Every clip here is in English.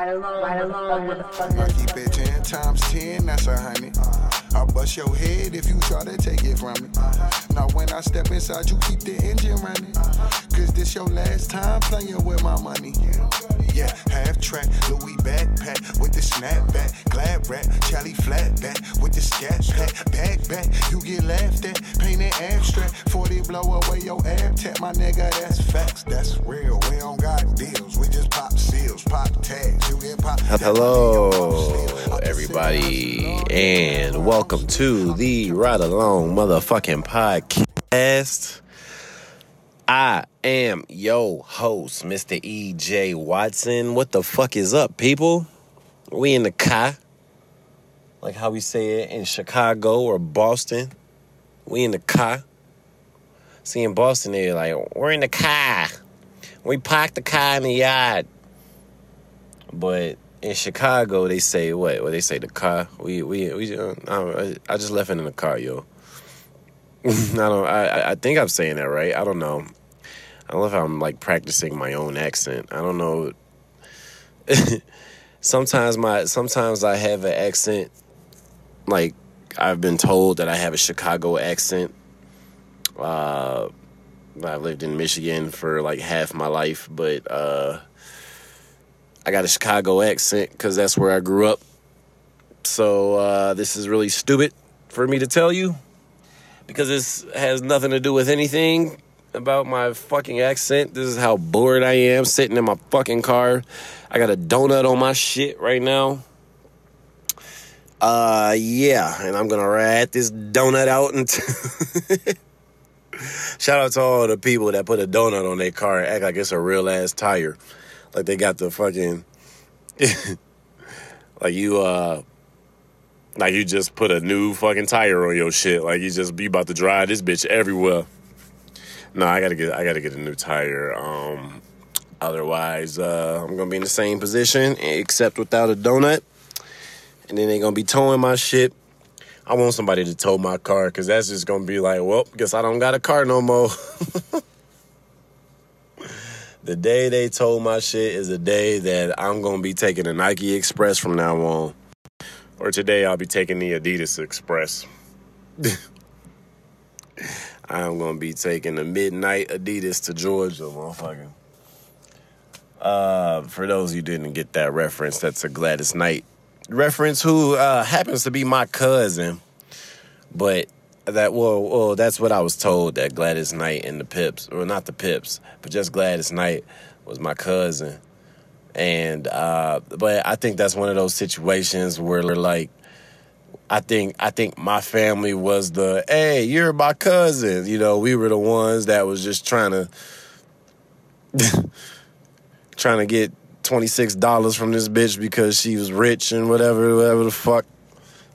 Right along, right along, I motherfucker. keep it ten times ten, that's a hundred. I'll bust your head if you try to take it from me. Uh-huh. Now when I step inside, you keep the engine running. Uh-huh. Cause this your last time playing with my money. Yeah, half track, Louis backpack with the snapback, glad rap, Charlie flatback with the scat pack, back back, you get laughed at, painted abstract, 40 blow away your ab tap, my nigga, that's facts, that's real. We don't got deals, we just pop seals, pop tags, you get pop. Hello, everybody, and welcome to the Ride Along Motherfucking Podcast. I am yo host, Mr. EJ Watson. What the fuck is up, people? We in the car, like how we say it in Chicago or Boston. We in the car. See, in Boston, they're like, we're in the car. We parked the car in the yard. But in Chicago, they say what? What they say? The car. We we we. Uh, I, I just left it in the car, yo. I don't. I I think I'm saying that right. I don't know. I don't know if I'm like practicing my own accent. I don't know. sometimes my sometimes I have an accent. Like I've been told that I have a Chicago accent. Uh, I lived in Michigan for like half my life, but uh, I got a Chicago accent because that's where I grew up. So uh, this is really stupid for me to tell you because this has nothing to do with anything about my fucking accent. This is how bored I am sitting in my fucking car. I got a donut on my shit right now. Uh, yeah, and I'm gonna rat this donut out and. Shout out to all the people that put a donut on their car and act like it's a real ass tire. Like they got the fucking like you uh like you just put a new fucking tire on your shit. Like you just be about to drive this bitch everywhere. No, I gotta get I gotta get a new tire. Um otherwise uh I'm gonna be in the same position except without a donut. And then they gonna be towing my shit. I want somebody to tow my car because that's just gonna be like, well, guess I don't got a car no more. the day they told my shit is the day that I'm gonna be taking a Nike Express from now on. Or today I'll be taking the Adidas Express. I'm gonna be taking the midnight Adidas to Georgia, motherfucker. Uh, for those who didn't get that reference, that's a Gladys Knight reference who uh, happens to be my cousin. But that well, well, that's what I was told that Gladys Knight and the Pips, or not the Pips, but just Gladys Knight was my cousin. And uh, but I think that's one of those situations where like I think I think my family was the hey, you're my cousin. You know, we were the ones that was just trying to trying to get twenty six dollars from this bitch because she was rich and whatever, whatever the fuck.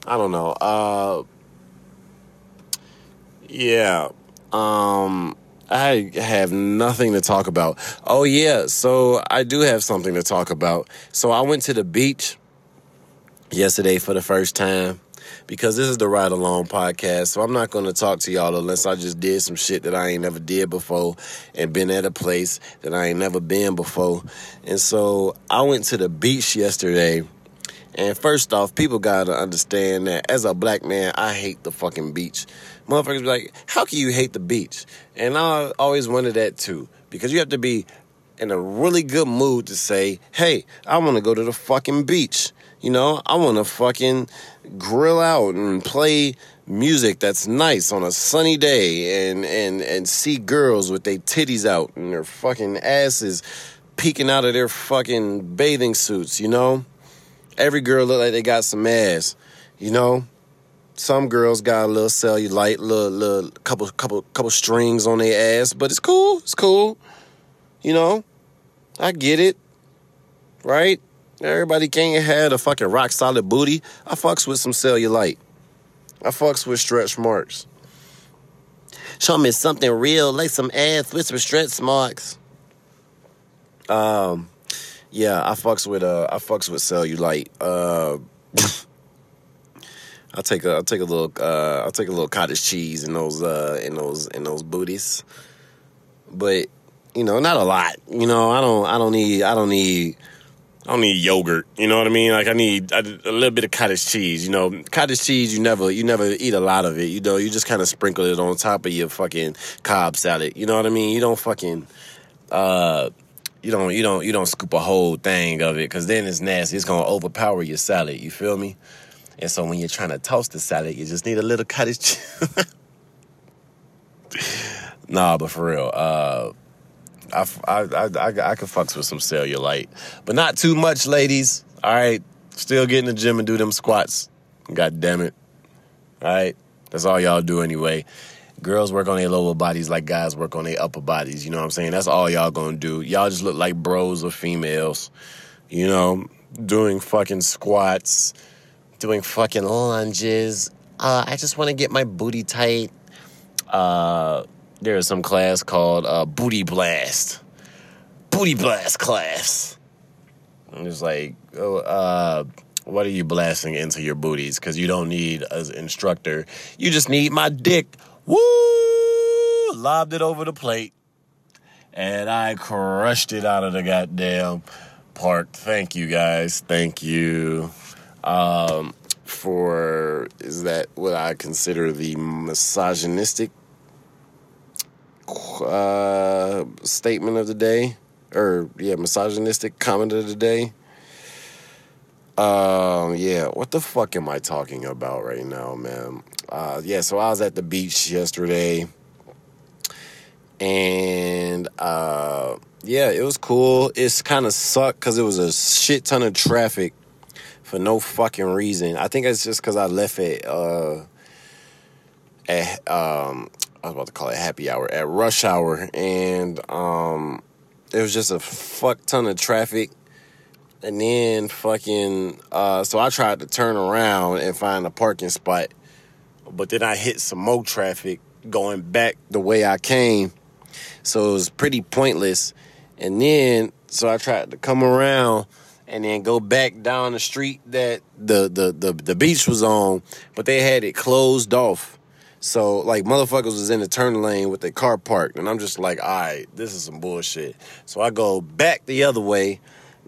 I don't know. Uh, yeah. Um, I have nothing to talk about. Oh yeah, so I do have something to talk about. So I went to the beach yesterday for the first time because this is the Ride Along podcast. So I'm not going to talk to y'all unless I just did some shit that I ain't never did before and been at a place that I ain't never been before. And so I went to the beach yesterday. And first off, people gotta understand that as a black man, I hate the fucking beach. Motherfuckers be like, how can you hate the beach? And I always wondered that too. Because you have to be in a really good mood to say, hey, I wanna go to the fucking beach. You know, I wanna fucking grill out and play music that's nice on a sunny day and and and see girls with their titties out and their fucking asses peeking out of their fucking bathing suits, you know? Every girl look like they got some ass, you know. Some girls got a little cellulite, little, little couple, couple, couple strings on their ass, but it's cool. It's cool, you know. I get it, right? Everybody can't have a fucking rock solid booty. I fucks with some cellulite. I fucks with stretch marks. Show me something real, like some ass with some stretch marks. Um, yeah, I fucks with uh, I fucks with cellulite. Uh, I'll take a, I'll take a little, uh, I'll take a little cottage cheese in those, uh, in those, in those booties. But you know, not a lot. You know, I don't, I don't need, I don't need I don't need yogurt. You know what I mean? Like I need a, a little bit of cottage cheese. You know, cottage cheese. You never, you never eat a lot of it. You know, you just kind of sprinkle it on top of your fucking Cobb salad. You know what I mean? You don't fucking, uh, you don't, you don't, you don't scoop a whole thing of it because then it's nasty. It's gonna overpower your salad. You feel me? And so when you're trying to toast the salad, you just need a little cottage nah, but for real, uh. I, I, I, I, I could fucks with some cellulite, but not too much, ladies. All right, still get in the gym and do them squats. God damn it. All right, that's all y'all do anyway. Girls work on their lower bodies like guys work on their upper bodies. You know what I'm saying? That's all y'all gonna do. Y'all just look like bros or females. You know, doing fucking squats, doing fucking lunges. Uh, I just want to get my booty tight. Uh, there is some class called uh, Booty Blast. Booty Blast class. I'm just like, oh, uh, what are you blasting into your booties? Because you don't need an instructor. You just need my dick. Woo! Lobbed it over the plate. And I crushed it out of the goddamn park. Thank you guys. Thank you. Um, for, is that what I consider the misogynistic uh, statement of the day, or yeah, misogynistic comment of the day. Um, yeah, what the fuck am I talking about right now, man? Uh, yeah, so I was at the beach yesterday, and uh, yeah, it was cool. It's kind of sucked because it was a shit ton of traffic for no fucking reason. I think it's just because I left it uh, at um, I was about to call it happy hour at rush hour, and um, it was just a fuck ton of traffic. And then fucking, uh, so I tried to turn around and find a parking spot, but then I hit some more traffic going back the way I came. So it was pretty pointless. And then, so I tried to come around and then go back down the street that the the the, the beach was on, but they had it closed off. So like motherfuckers was in the turn lane with their car parked, and I'm just like, all right, this is some bullshit. So I go back the other way,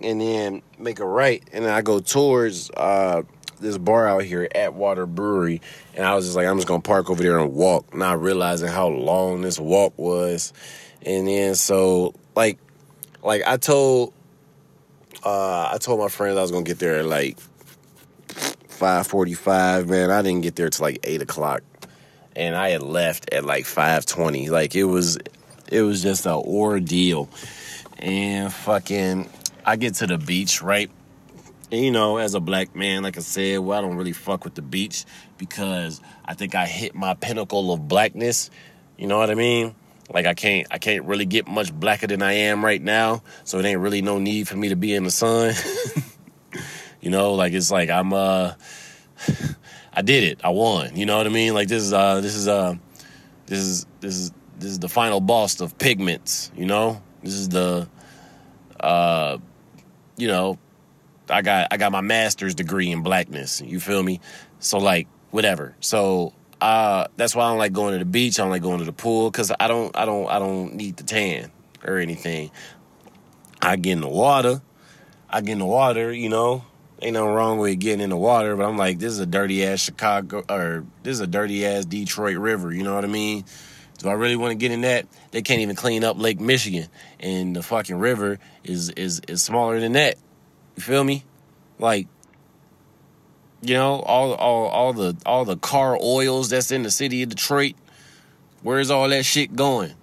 and then make a right, and then I go towards uh, this bar out here Atwater Brewery, and I was just like, I'm just gonna park over there and walk, not realizing how long this walk was, and then so like, like I told, uh, I told my friends I was gonna get there at like. 545 man i didn't get there till like 8 o'clock and I had left at like 5:20. Like it was it was just an ordeal. And fucking I get to the beach, right? And you know, as a black man, like I said, well, I don't really fuck with the beach because I think I hit my pinnacle of blackness. You know what I mean? Like I can't I can't really get much blacker than I am right now. So it ain't really no need for me to be in the sun. you know, like it's like I'm uh I did it. I won. You know what I mean? Like this is uh this is uh this is this is this is the final boss of pigments, you know? This is the uh you know, I got I got my master's degree in blackness. You feel me? So like whatever. So uh that's why I don't like going to the beach. I don't like going to the pool cuz I don't I don't I don't need the tan or anything. I get in the water. I get in the water, you know, ain't nothing wrong with getting in the water, but I'm like, this is a dirty ass Chicago or this is a dirty ass Detroit River. You know what I mean? Do I really want to get in that? They can't even clean up Lake Michigan, and the fucking river is is is smaller than that. You feel me? Like, you know, all all all the all the car oils that's in the city of Detroit. Where's all that shit going?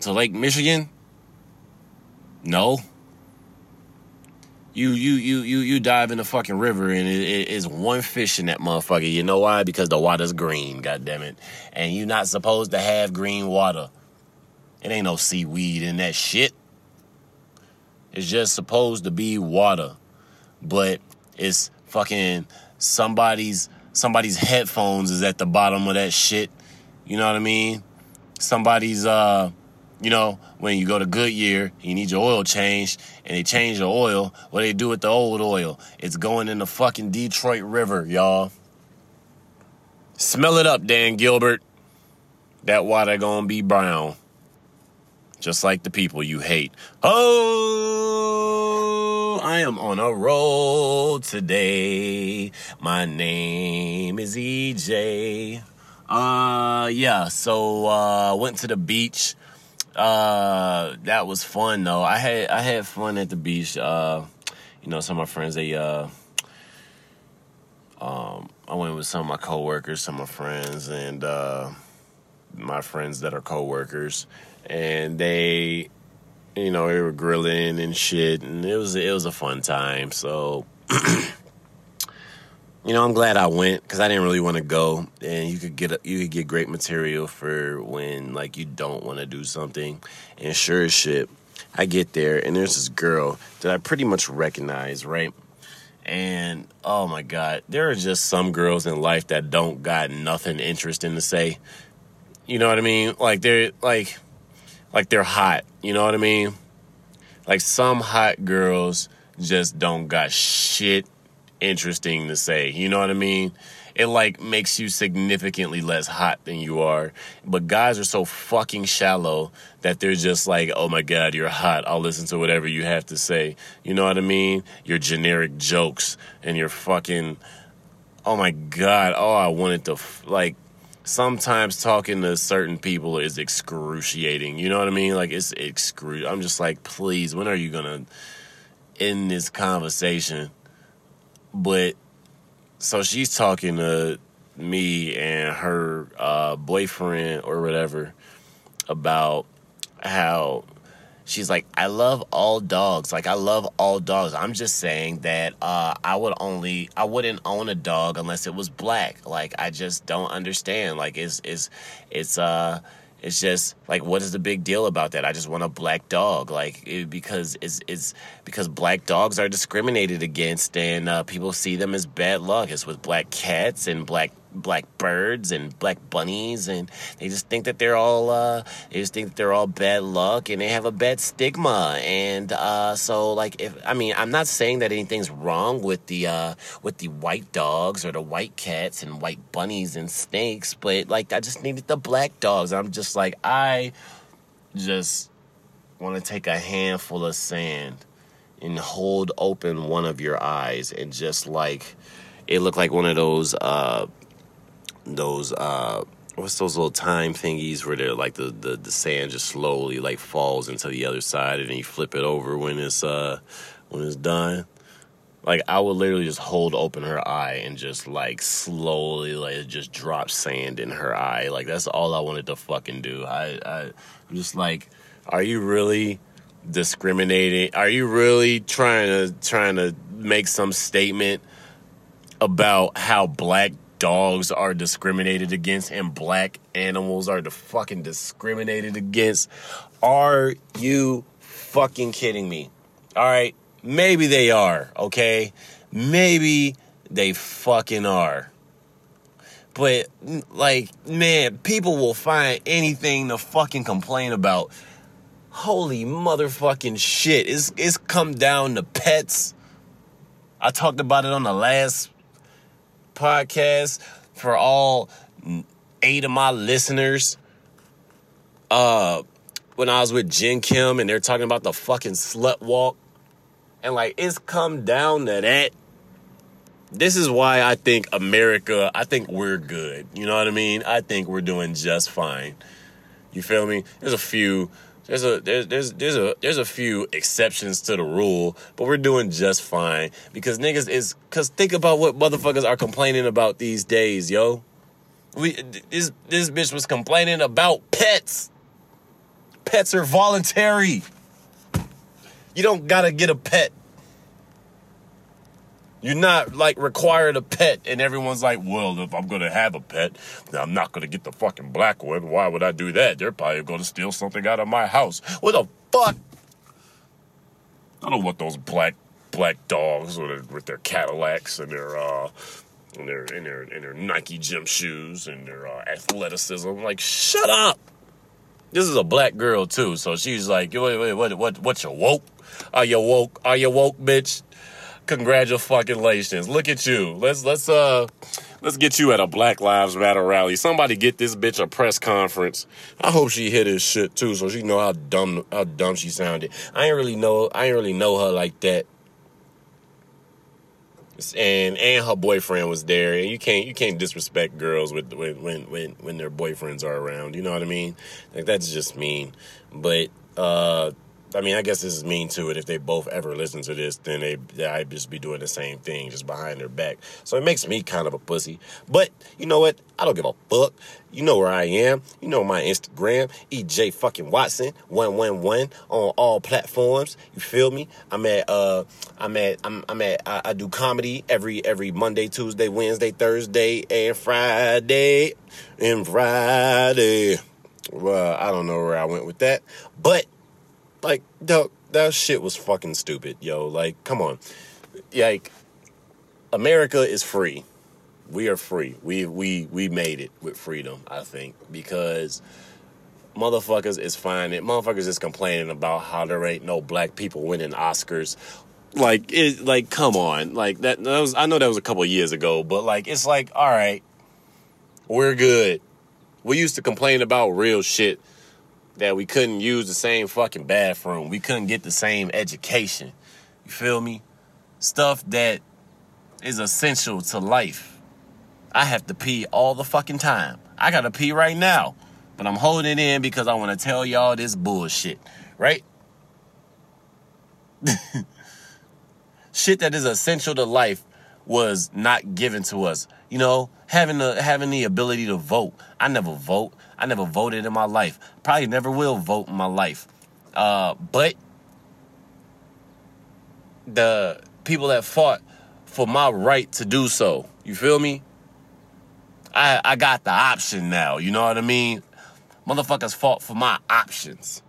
To Lake Michigan? No. You you you you you dive in the fucking river and it, it is one fish in that motherfucker. You know why? Because the water's green. God damn it! And you're not supposed to have green water. It ain't no seaweed in that shit. It's just supposed to be water, but it's fucking somebody's somebody's headphones is at the bottom of that shit. You know what I mean? Somebody's uh you know, when you go to Goodyear, you need your oil changed, and they change the oil. What they do with the old oil? It's going in the fucking Detroit River, y'all. Smell it up, Dan Gilbert. That water gonna be brown. Just like the people you hate. Oh, I am on a roll today. My name is EJ. Uh, yeah. So uh, went to the beach. Uh, that was fun though. I had I had fun at the beach. Uh, you know, some of my friends they uh, um, I went with some of my coworkers, some of my friends, and uh, my friends that are coworkers, and they, you know, we were grilling and shit, and it was it was a fun time. So. you know, I'm glad I went because I didn't really want to go, and you could get a, you could get great material for when like you don't want to do something. And sure as shit, I get there and there's this girl that I pretty much recognize, right? And oh my god, there are just some girls in life that don't got nothing interesting to say. You know what I mean? Like they're like like they're hot. You know what I mean? Like some hot girls just don't got shit interesting to say. You know what I mean? It like makes you significantly less hot than you are. But guys are so fucking shallow that they're just like, oh my God, you're hot. I'll listen to whatever you have to say. You know what I mean? Your generic jokes and your fucking, oh my God. Oh, I wanted to, like, sometimes talking to certain people is excruciating. You know what I mean? Like, it's excruciating. I'm just like, please, when are you to end this conversation? But so she's talking to me and her uh, boyfriend or whatever about how she's like, I love all dogs. Like I love all dogs. I'm just saying that uh, I would only I wouldn't own a dog unless it was black. Like I just don't understand. Like it's it's it's uh it's just like, what is the big deal about that? I just want a black dog, like it, because it's it's because black dogs are discriminated against, and uh, people see them as bad luck. It's with black cats and black black birds and black bunnies and they just think that they're all uh they just think that they're all bad luck and they have a bad stigma. And uh so like if I mean I'm not saying that anything's wrong with the uh with the white dogs or the white cats and white bunnies and snakes but like I just needed the black dogs. I'm just like I just want to take a handful of sand and hold open one of your eyes and just like it looked like one of those uh those uh what's those little time thingies where they're like the, the the sand just slowly like falls into the other side and then you flip it over when it's uh when it's done? Like i would literally just hold open her eye and just like slowly like just drop sand in her eye. Like that's all i wanted to fucking do. I i i'm just like are you really discriminating? Are you really trying to trying to make some statement about how black dogs are discriminated against and black animals are the fucking discriminated against. Are you fucking kidding me? All right, maybe they are, okay? Maybe they fucking are. But like, man, people will find anything to fucking complain about. Holy motherfucking shit. It's it's come down to pets. I talked about it on the last podcast for all eight of my listeners. Uh, when I was with Jen Kim and they're talking about the fucking slut walk, and like it's come down to that. This is why I think America, I think we're good. You know what I mean? I think we're doing just fine. You feel me? There's a few there's a there's there's there's a there's a few exceptions to the rule, but we're doing just fine because niggas is cause think about what motherfuckers are complaining about these days, yo. We this this bitch was complaining about pets. Pets are voluntary. You don't gotta get a pet. You're not like required a pet, and everyone's like, well, if I'm gonna have a pet, I'm not gonna get the fucking black one. Why would I do that? They're probably gonna steal something out of my house. What the fuck? I don't want those black black dogs with their, with their Cadillacs and their uh and their and their and their Nike gym shoes and their uh, athleticism. I'm like, shut up. This is a black girl too, so she's like, wait, wait, what, what, what? You woke? Are you woke? Are you woke, bitch? Congratulations. Look at you. Let's let's uh let's get you at a Black Lives Matter rally. Somebody get this bitch a press conference. I hope she hit his shit too, so she know how dumb how dumb she sounded. I ain't really know I ain't really know her like that. and and her boyfriend was there, and you can't you can't disrespect girls with when when when when their boyfriends are around. You know what I mean? Like that's just mean. But uh, I mean, I guess this is mean to it. If they both ever listen to this, then they I'd just be doing the same thing just behind their back. So it makes me kind of a pussy. But you know what? I don't give a fuck. You know where I am. You know my Instagram, EJ fucking Watson one one one on all platforms. You feel me? I'm at uh I'm at I'm I'm at I, I do comedy every every Monday, Tuesday, Wednesday, Thursday, and Friday. And Friday. Well, I don't know where I went with that, but like, dog, that shit was fucking stupid, yo. Like, come on. Like, America is free. We are free. We we we made it with freedom, I think, because motherfuckers is finding motherfuckers is complaining about how there ain't no black people winning Oscars. Like it like come on. Like that, that was I know that was a couple years ago, but like it's like, all right, we're good. We used to complain about real shit that we couldn't use the same fucking bathroom. We couldn't get the same education. You feel me? Stuff that is essential to life. I have to pee all the fucking time. I gotta pee right now. But I'm holding it in because I wanna tell y'all this bullshit. Right? Shit that is essential to life was not given to us. You know, having the having the ability to vote. I never vote. I never voted in my life. Probably never will vote in my life. Uh, but the people that fought for my right to do so, you feel me? I I got the option now. You know what I mean? Motherfuckers fought for my options.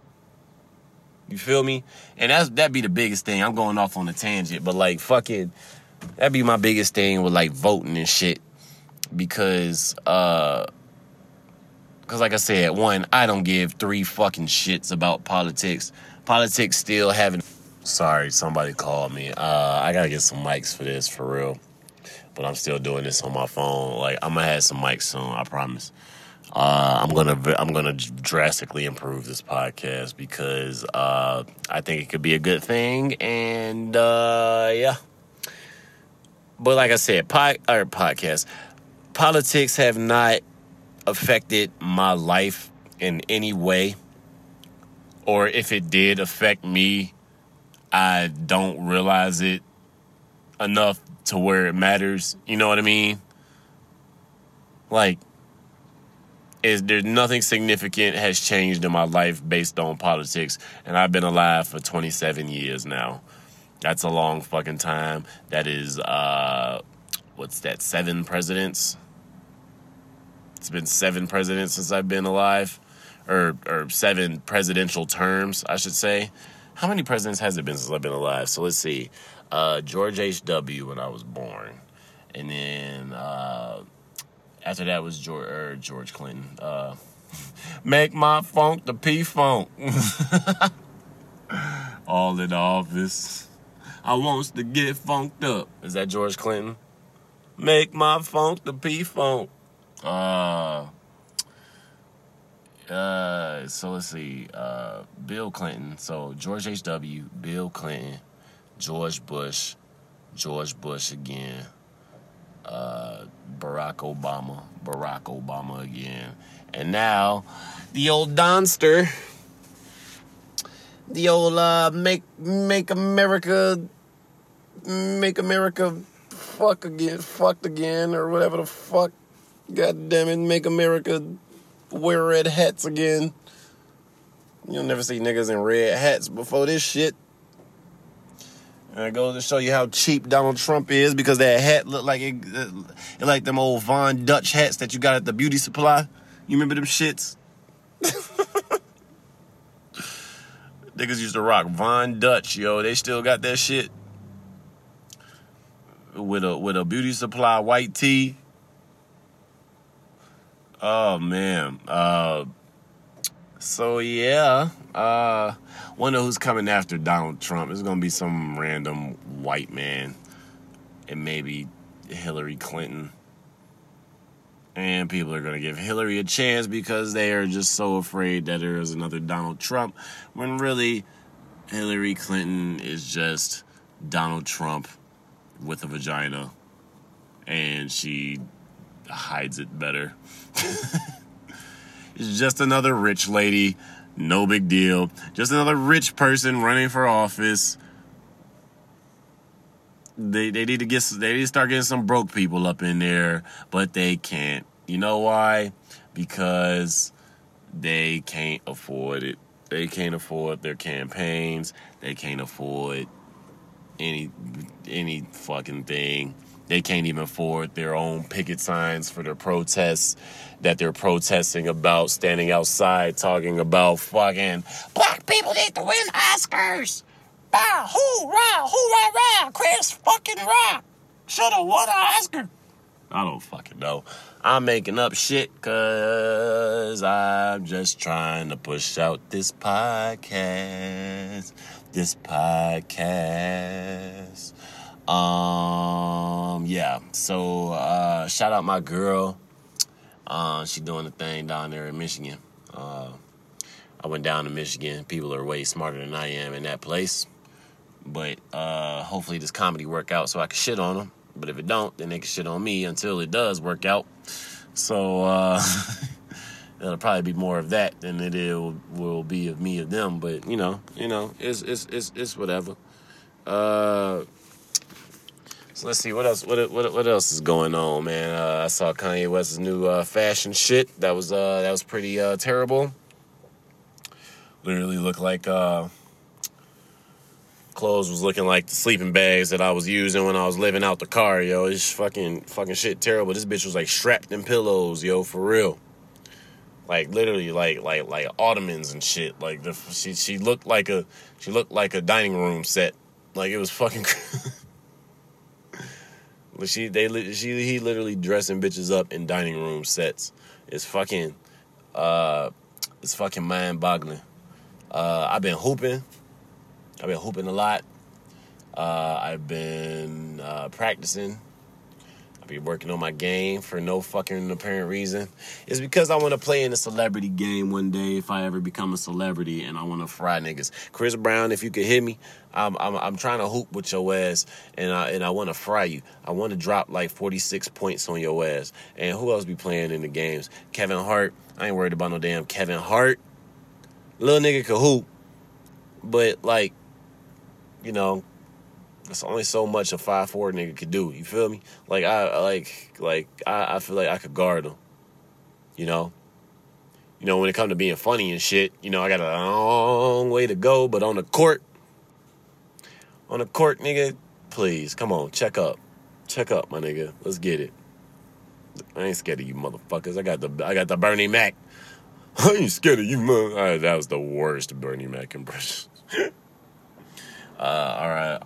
You feel me? And that's that'd be the biggest thing. I'm going off on a tangent, but like fucking that'd be my biggest thing with like voting and shit. Because uh because, like I said, one, I don't give three fucking shits about politics. Politics still having. Sorry, somebody called me. Uh, I gotta get some mics for this, for real. But I'm still doing this on my phone. Like I'm gonna have some mics soon. I promise. Uh, I'm gonna I'm gonna drastically improve this podcast because uh, I think it could be a good thing, and uh, yeah. But like I said, pod, or podcast, politics have not affected my life in any way, or if it did affect me, I don't realize it enough to where it matters. You know what I mean? Like, is there's nothing significant has changed in my life based on politics, and I've been alive for 27 years now. That's a long fucking time. That is, uh, what's that? Seven presidents it's been seven presidents since I've been alive, or or seven presidential terms, I should say. How many presidents has it been since I've been alive? So let's see. Uh, George H. W. when I was born, and then uh, after that was George er, George Clinton. Uh, make my funk the P funk. All in office. I wants to get funked up. Is that George Clinton? Make my funk the P funk. Uh, uh, so let's see. Uh, Bill Clinton. So George H.W., Bill Clinton, George Bush, George Bush again, uh, Barack Obama, Barack Obama again. And now the old Donster, the old uh, make make America make America fuck again, fucked again, or whatever the fuck God damn it, make America wear red hats again. You'll never see niggas in red hats before this shit. And it goes to show you how cheap Donald Trump is because that hat looked like it, it like them old Von Dutch hats that you got at the beauty supply. You remember them shits? Niggas used to rock Von Dutch, yo. They still got that shit with a with a beauty supply white tee Oh man. Uh, so yeah. Uh, wonder who's coming after Donald Trump. It's gonna be some random white man, and maybe Hillary Clinton. And people are gonna give Hillary a chance because they are just so afraid that there is another Donald Trump. When really, Hillary Clinton is just Donald Trump with a vagina and she hides it better. it's just another rich lady, no big deal. Just another rich person running for office. They they need to get they need to start getting some broke people up in there, but they can't. You know why? Because they can't afford it. They can't afford their campaigns. They can't afford any any fucking thing. They can't even afford their own picket signs for their protests that they're protesting about, standing outside talking about fucking black people need to win Oscars. Bah, hoorah, hoorah, rah, Chris fucking Rock should have won an Oscar. I don't fucking know. I'm making up shit because I'm just trying to push out this podcast. This podcast. Um, yeah. So, uh, shout out my girl. Uh, doing the thing down there in Michigan. Uh, I went down to Michigan. People are way smarter than I am in that place. But uh, hopefully this comedy work out so I can shit on them. But if it don't, then they can shit on me until it does work out. So uh, it'll probably be more of that than it will, will be of me of them. But you know, you know, it's it's it's, it's whatever. Uh, so let's see what else. What what what else is going on, man? Uh, I saw Kanye West's new uh, fashion shit. That was uh, that was pretty uh, terrible. Literally looked like uh, clothes was looking like the sleeping bags that I was using when I was living out the car, yo. It's fucking fucking shit terrible. This bitch was like strapped in pillows, yo, for real. Like literally, like like like ottomans and shit. Like the she she looked like a she looked like a dining room set. Like it was fucking. she they she he literally dressing bitches up in dining room sets. It's fucking uh it's fucking mind boggling. Uh I've been hooping. I've been hooping a lot. Uh, I've been uh, practicing. I've working on my game for no fucking apparent reason. It's because I want to play in a celebrity game one day if I ever become a celebrity and I want to fry niggas. Chris Brown, if you could hit me, I'm I'm, I'm trying to hoop with your ass and I and I want to fry you. I want to drop like 46 points on your ass. And who else be playing in the games? Kevin Hart. I ain't worried about no damn Kevin Hart. Little nigga could hoop, but like you know, it's only so much a five four nigga could do. You feel me? Like I like like I, I feel like I could guard him. You know. You know when it comes to being funny and shit, you know I got a long way to go, but on the court, on the court, nigga, please come on, check up, check up, my nigga. Let's get it. I ain't scared of you motherfuckers. I got the I got the Bernie Mac. I ain't scared of you, man. That was the worst Bernie Mac impression. Uh,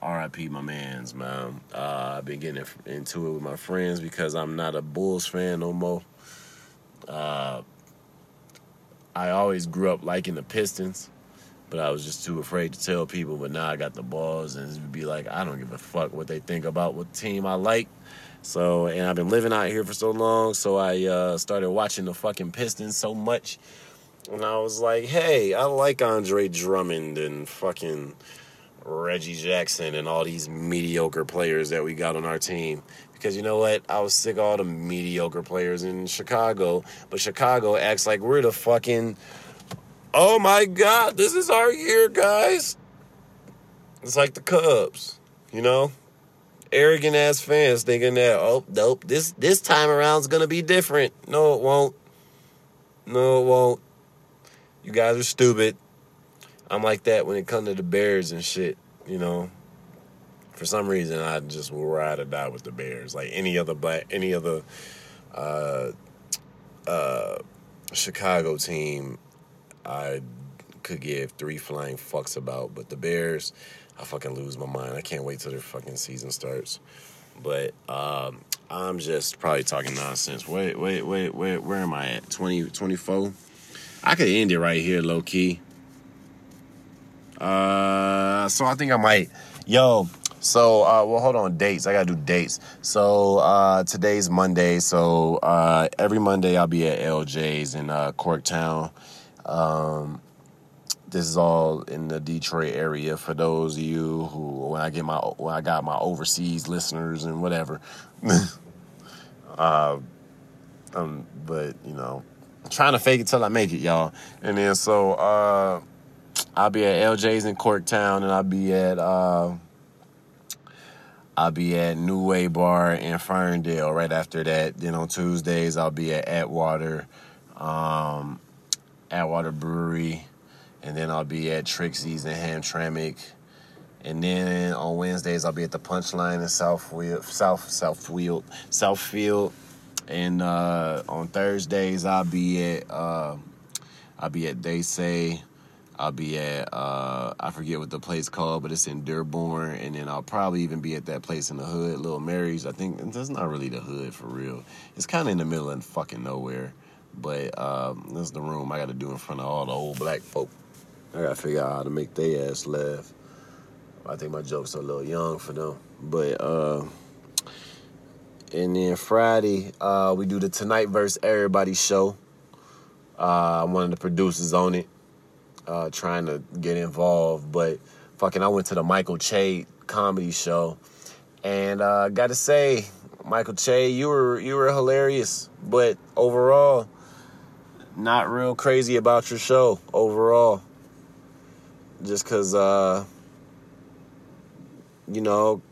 R.I.P. my man's man. Uh, I've been getting into it with my friends because I'm not a Bulls fan no more. Uh, I always grew up liking the Pistons, but I was just too afraid to tell people. But now I got the balls and it'd be like, I don't give a fuck what they think about what team I like. So, and I've been living out here for so long, so I uh, started watching the fucking Pistons so much. And I was like, hey, I like Andre Drummond and fucking Reggie Jackson and all these mediocre players that we got on our team. Because you know what? I was sick of all the mediocre players in Chicago. But Chicago acts like we're the fucking. Oh my God, this is our year, guys. It's like the Cubs, you know? Arrogant ass fans thinking that, oh, nope, this, this time around is going to be different. No, it won't. No, it won't. You guys are stupid. I'm like that when it comes to the Bears and shit, you know. For some reason, I just will ride or die with the Bears. Like any other black, any other uh, uh, Chicago team, I could give three flying fucks about. But the Bears, I fucking lose my mind. I can't wait till their fucking season starts. But um, I'm just probably talking nonsense. Wait, wait, wait, wait. Where am I at? 20, 24? I could end it right here, low key. Uh, so I think I might. Yo, so uh, well, hold on. Dates. I gotta do dates. So uh, today's Monday. So uh, every Monday I'll be at LJ's in uh, Corktown. Um, this is all in the Detroit area for those of you who when I get my when I got my overseas listeners and whatever. uh, um, but you know, trying to fake it till I make it, y'all. And then so uh, I'll be at LJ's in Corktown, and I'll be at uh, I'll be at New Way Bar in Ferndale right after that. Then on Tuesdays I'll be at Atwater, um, Atwater Brewery, and then I'll be at Trixie's in Hamtramck. And then on Wednesdays I'll be at the Punchline in Southfield, South Southfield, Southfield. And uh, on Thursdays I'll be at uh, I'll be at They Say. I'll be at uh, I forget what the place called, but it's in Dearborn, and then I'll probably even be at that place in the hood, Little Mary's. I think that's not really the hood for real. It's kind of in the middle of fucking nowhere, but um, this is the room I got to do in front of all the old black folk. I got to figure out how to make their ass laugh. I think my jokes are a little young for them, but. Uh, and then Friday, uh, we do the Tonight versus Everybody show. Uh, I'm one of the producers on it uh, trying to get involved, but fucking, I went to the Michael Che comedy show, and uh, got to say, Michael Che, you were you were hilarious, but overall, not real crazy about your show overall. Just cause, uh, you know,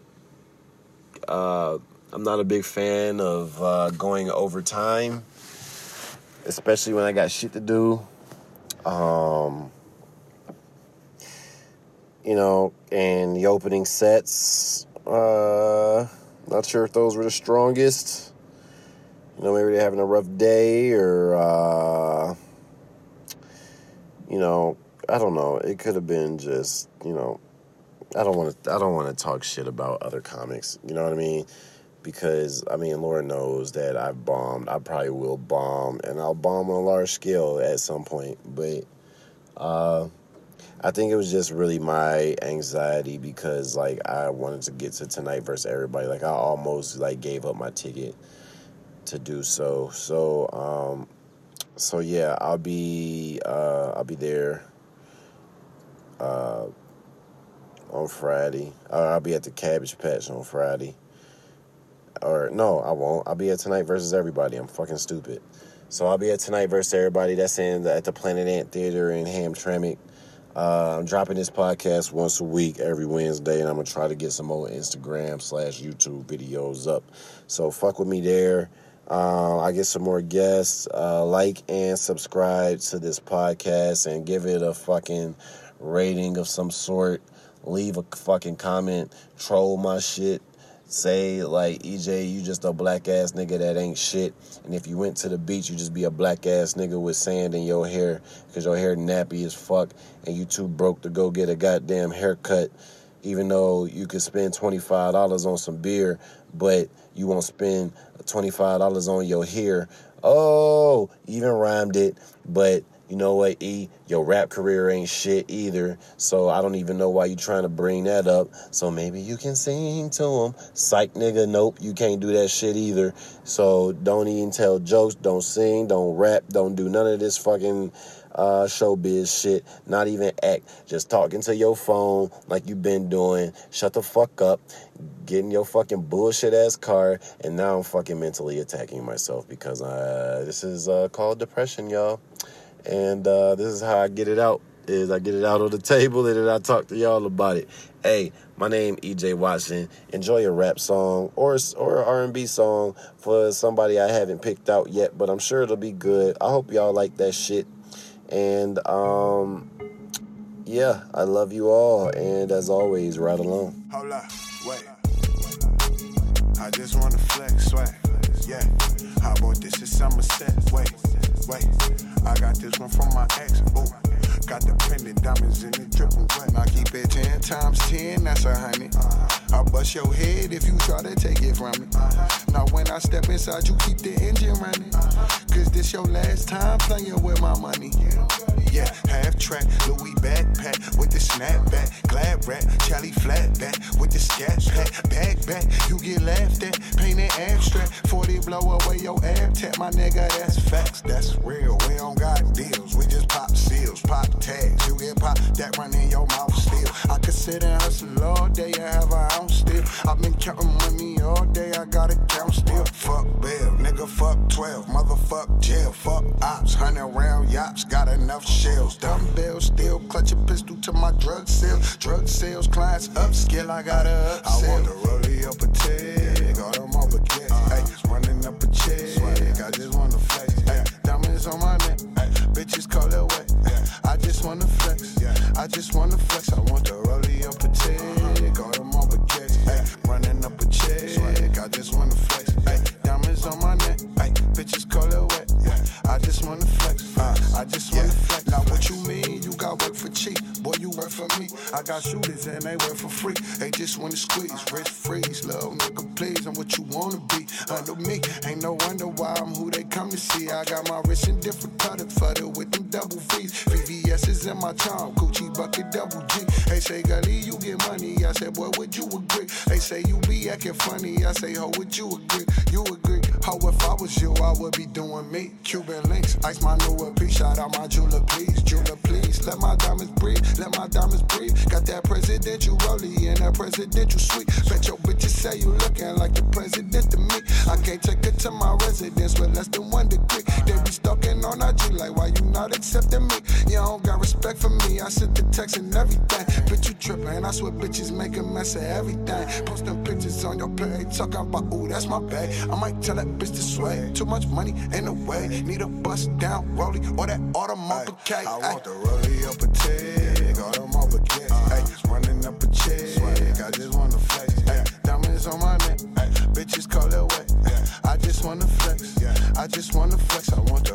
uh, I'm not a big fan of uh, going overtime, especially when I got shit to do. Um, you know, and the opening sets, uh, not sure if those were the strongest. You know, maybe they're having a rough day or, uh, you know, I don't know. It could have been just, you know, I don't want to. I don't want to talk shit about other comics. You know what I mean? Because I mean, Laura knows that I've bombed. I probably will bomb, and I'll bomb on a large scale at some point. But uh, I think it was just really my anxiety because like I wanted to get to tonight versus everybody. Like I almost like gave up my ticket to do so. So um so yeah, I'll be uh I'll be there uh on Friday. Uh, I'll be at the Cabbage Patch on Friday. Or no, I won't. I'll be at tonight versus everybody. I'm fucking stupid. So I'll be at tonight versus everybody. That's in the, at the Planet Ant Theater in Hamtramck. Uh, I'm dropping this podcast once a week, every Wednesday, and I'm gonna try to get some more Instagram slash YouTube videos up. So fuck with me there. Uh, I get some more guests. Uh, like and subscribe to this podcast and give it a fucking rating of some sort. Leave a fucking comment. Troll my shit say like EJ, you just a black ass nigga that ain't shit. And if you went to the beach, you just be a black ass nigga with sand in your hair because your hair nappy as fuck, and you too broke to go get a goddamn haircut. Even though you could spend twenty five dollars on some beer, but you won't spend twenty five dollars on your hair. Oh, even rhymed it, but you know what, E, your rap career ain't shit either. So I don't even know why you trying to bring that up. So maybe you can sing to him. Psych nigga, nope, you can't do that shit either. So don't even tell jokes, don't sing, don't rap, don't do none of this fucking uh, showbiz shit. Not even act. Just talking to your phone like you've been doing. Shut the fuck up. Get in your fucking bullshit ass car. And now I'm fucking mentally attacking myself because uh, this is uh, called depression, y'all and uh, this is how I get it out. Is I get it out on the table and then I talk to y'all about it. Hey, my name EJ Watson. Enjoy a rap song or or R and B song for somebody I haven't picked out yet, but I'm sure it'll be good. I hope y'all like that shit. And um, yeah, I love you all. And as always, ride along. Hold up, wait. I just wanna flex, swag. Yeah, I bought this is Somerset. Wait, wait. I got this one from my ex. Ooh. Got the pendant diamonds in the dripping wet. I keep it 10 times 10, that's a honey. Uh-huh. I'll bust your head if you try to take it from me. Uh-huh. Now, when I step inside, you keep the engine running. Uh-huh. Cause this your last time playing with my money. Yeah, half track, Louis backpack with the snapback. Glad rap, Charlie flatback with the scat pack. Back back, you get laughed at, painted abstract. 40 blow away your ab tap, my nigga, that's facts, that's real. We don't got deals, we just pop seals, pop tags. You get pop that run in your mouth still. I could sit and hustle all day and have an ounce still. I've been counting money all day, I gotta count still. Fuck bill, nigga, fuck 12, motherfuck jail, fuck ops, hundred round yachts, got enough shells. Dumbbells still, clutch a pistol to my drug sales. Drug sales, clients upskill, I gotta upsell. I want to roll up a tag, all them all baguettes. Uh-huh. Ay, running up a check, I just wanna flex. Ay, diamonds on my neck, ay, bitches call it wet. I just wanna flex, Yeah. I just wanna flex. I want to roll up a tag, all them all baguettes. Running up a check, I just wanna flex. Diamonds on my neck, ay, bitches call it wet. I just wanna flex, I just wanna flex. Now what you mean? You got work for cheap? Boy, you work for me. I got shooters and they work for free. They just wanna squeeze, rich freeze, love, nigga, please. I'm what you wanna be under me. Ain't no wonder why I'm who they come to see. I got my wrist in different colors, flooded with them double V's. VVS is in my charm, Gucci bucket double G. They say, Gully, you get money. I said, boy, would you agree? They say, you be acting funny. I say, ho, would you agree? You agree? Ho, if I was you, I would be doing me. Cuban links, ice my new piece. Shout out my jeweler, please. Jeweler, please. Let my diamonds breathe. Let my diamonds breathe. Got that presidential rollie and that presidential suite. Bet your bitches say you looking like the president to me. I can't take it to my residence with less than one degree. They be stalking on IG like, why you not accepting me? You don't got respect for me. I sent the text and everything. Bitch, you tripping. I swear bitches make a mess of everything. Posting pictures on your page. Talking about, ooh, that's my bag. I might tell that bitch to sway. Too much money in the way. Need a bust down rollie or that automobile Ay, I want the rollie up a tag. Automobile cat. Ay, running up a check. I just wanna flex. Ay, diamonds on my neck. Ay, bitches call it wet. I just wanna flex. I just wanna flex. I want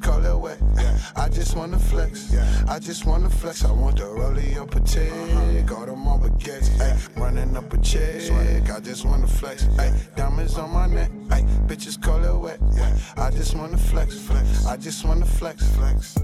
call it wet. I just wanna flex, Yeah. I just wanna flex. I want the rollie up a tag, uh-huh. all them all baguettes. Ay, running up a check, I just wanna flex. Ay, diamonds on my neck, ay, bitches call it wet. I just wanna flex, flex. I just wanna flex, flex.